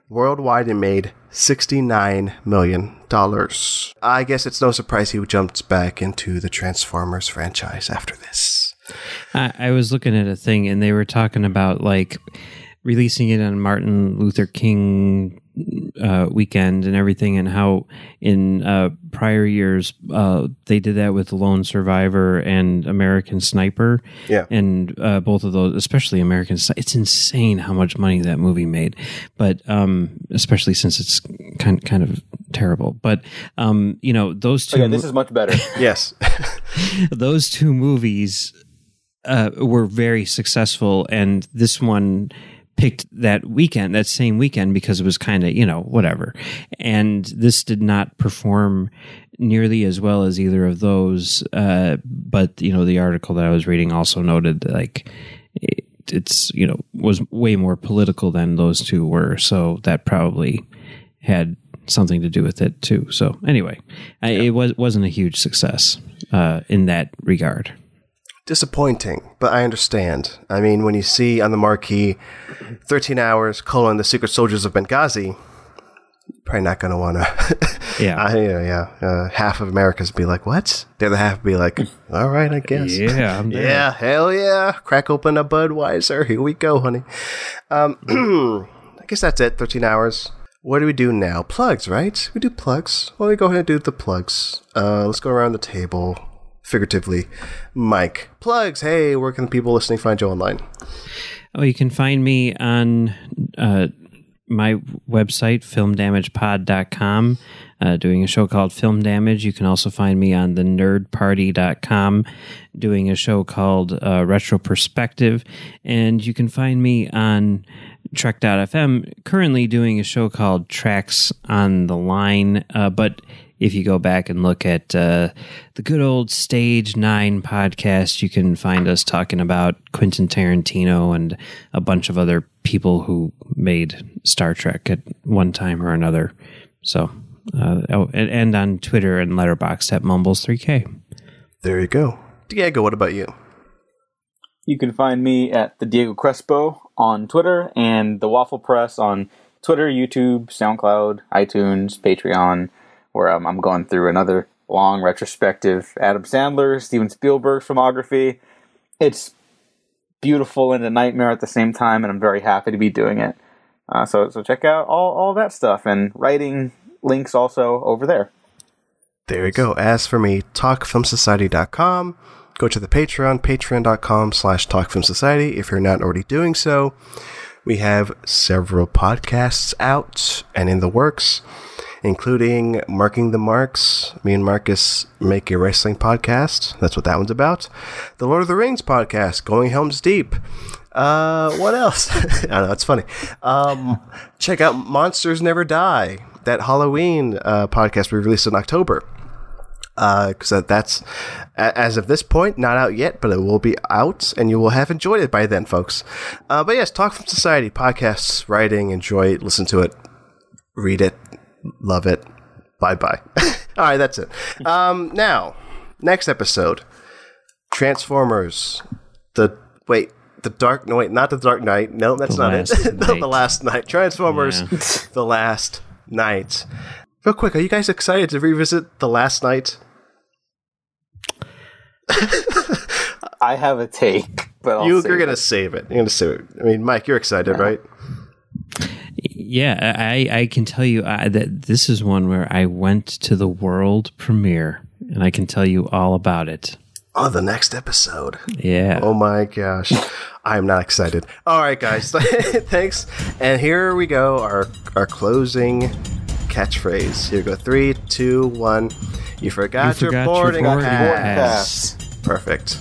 Worldwide, it made 69 million dollars. I guess it's no surprise he jumped back into the Transformers franchise after this. I, I was looking at a thing, and they were talking about like releasing it on Martin Luther King uh, weekend and everything, and how in uh, prior years uh, they did that with Lone Survivor and American Sniper. Yeah, and uh, both of those, especially American, it's insane how much money that movie made. But um, especially since it's kind kind of terrible. But um, you know, those two. Okay, this is much better. [LAUGHS] yes, [LAUGHS] those two movies uh, were very successful, and this one picked that weekend, that same weekend, because it was kind of, you know, whatever. And this did not perform nearly as well as either of those. Uh, but, you know, the article that I was reading also noted like it, it's, you know, was way more political than those two were. So that probably had something to do with it too. So anyway, yeah. I, it was, wasn't a huge success uh, in that regard disappointing, but I understand. I mean, when you see on the marquee 13 hours, colon, the secret soldiers of Benghazi, probably not going to want to. Yeah. I, yeah, yeah. Uh, half of America's be like, "What?" The other half be like, "All right, I guess." Yeah, I'm [LAUGHS] there. Yeah, hell yeah. Crack open a Budweiser. Here we go, honey. Um, [CLEARS THROAT] I guess that's it. 13 hours. What do we do now? Plugs, right? We do plugs. Well, we go ahead and do the plugs. Uh, let's go around the table, figuratively. Mike, plugs. Hey, where can people listening find you online? Oh, you can find me on uh, my website, filmdamagepod.com, uh, doing a show called Film Damage. You can also find me on the nerdparty.com, doing a show called uh, Retro Perspective. And you can find me on Trek.fm, currently doing a show called Tracks on the Line. Uh, but if you go back and look at uh, the good old Stage Nine podcast, you can find us talking about Quentin Tarantino and a bunch of other people who made Star Trek at one time or another. So, uh, oh, and, and on Twitter and Letterboxd at Mumbles3K. There you go. Diego, what about you? You can find me at the Diego Crespo on Twitter and the Waffle Press on Twitter, YouTube, SoundCloud, iTunes, Patreon, where um, I'm going through another long retrospective Adam Sandler, Steven Spielberg filmography. It's beautiful and a nightmare at the same time, and I'm very happy to be doing it. Uh, so so check out all all that stuff and writing links also over there. There you go. As for me, talkfilmsociety.com. Go to the Patreon, patreon.com slash talkfilmsociety if you're not already doing so. We have several podcasts out and in the works, including Marking the Marks. Me and Marcus make a wrestling podcast. That's what that one's about. The Lord of the Rings podcast, Going Helms Deep. Uh, what else? [LAUGHS] I don't know. It's funny. Um, check out Monsters Never Die, that Halloween uh, podcast we released in October because uh, that's as of this point not out yet, but it will be out, and you will have enjoyed it by then, folks. Uh, but yes, Talk Film Society podcasts, writing, enjoy it, listen to it, read it, love it. Bye bye. [LAUGHS] All right, that's it. Um, now, next episode, Transformers. The wait, the Dark. No, wait, not the Dark Knight. No, that's The not it. [LAUGHS] no, the Last Knight. Transformers. Yeah. [LAUGHS] the Last Knight. Real quick, are you guys excited to revisit the Last Knight? I have a take, but I'll you, save you're it. gonna save it. You're gonna save it. I mean, Mike, you're excited, right? Yeah, I, I can tell you uh, that this is one where I went to the world premiere, and I can tell you all about it. Oh, the next episode. Yeah. Oh my gosh, I am not excited. All right, guys, [LAUGHS] thanks. And here we go. Our our closing catchphrase. Here we go. Three, two, one. You forgot, You forgot your your boarding boarding pass. pass. Perfect.